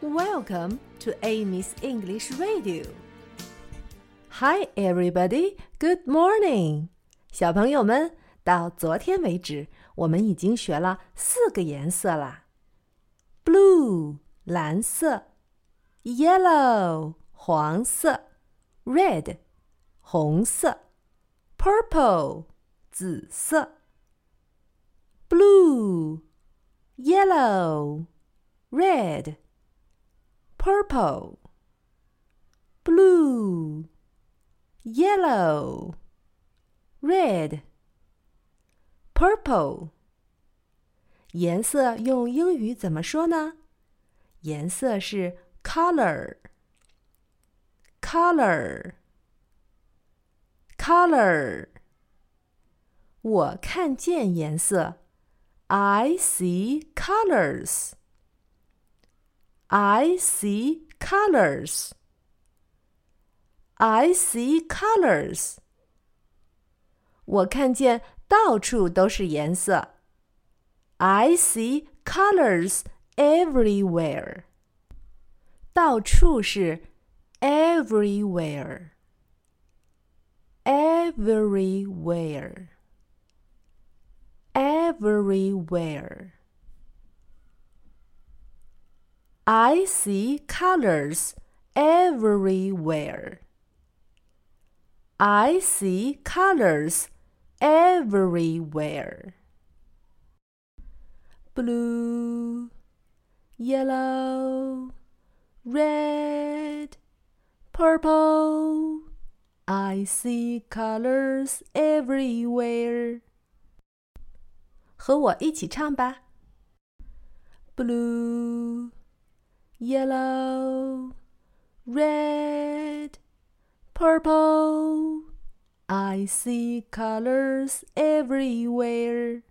Welcome to Amy's English Radio. Hi, everybody. Good morning. 小朋友们，到昨天为止，我们已经学了四个颜色啦：blue 蓝色，yellow 黄色，red 红色，purple 紫色。blue, yellow, red, purple, blue, yellow, red, purple。颜色用英语怎么说呢？颜色是 color。color color 我看见颜色 I see colors. I see colors. I see colors. 我看见到处都是颜色。I see colors everywhere. 到处是 everywhere. Everywhere everywhere. I see colors everywhere. I see colors everywhere. Blue, yellow, red, purple. I see colors everywhere. 和我一起唱吧。Blue, yellow, red, purple. I see colors everywhere.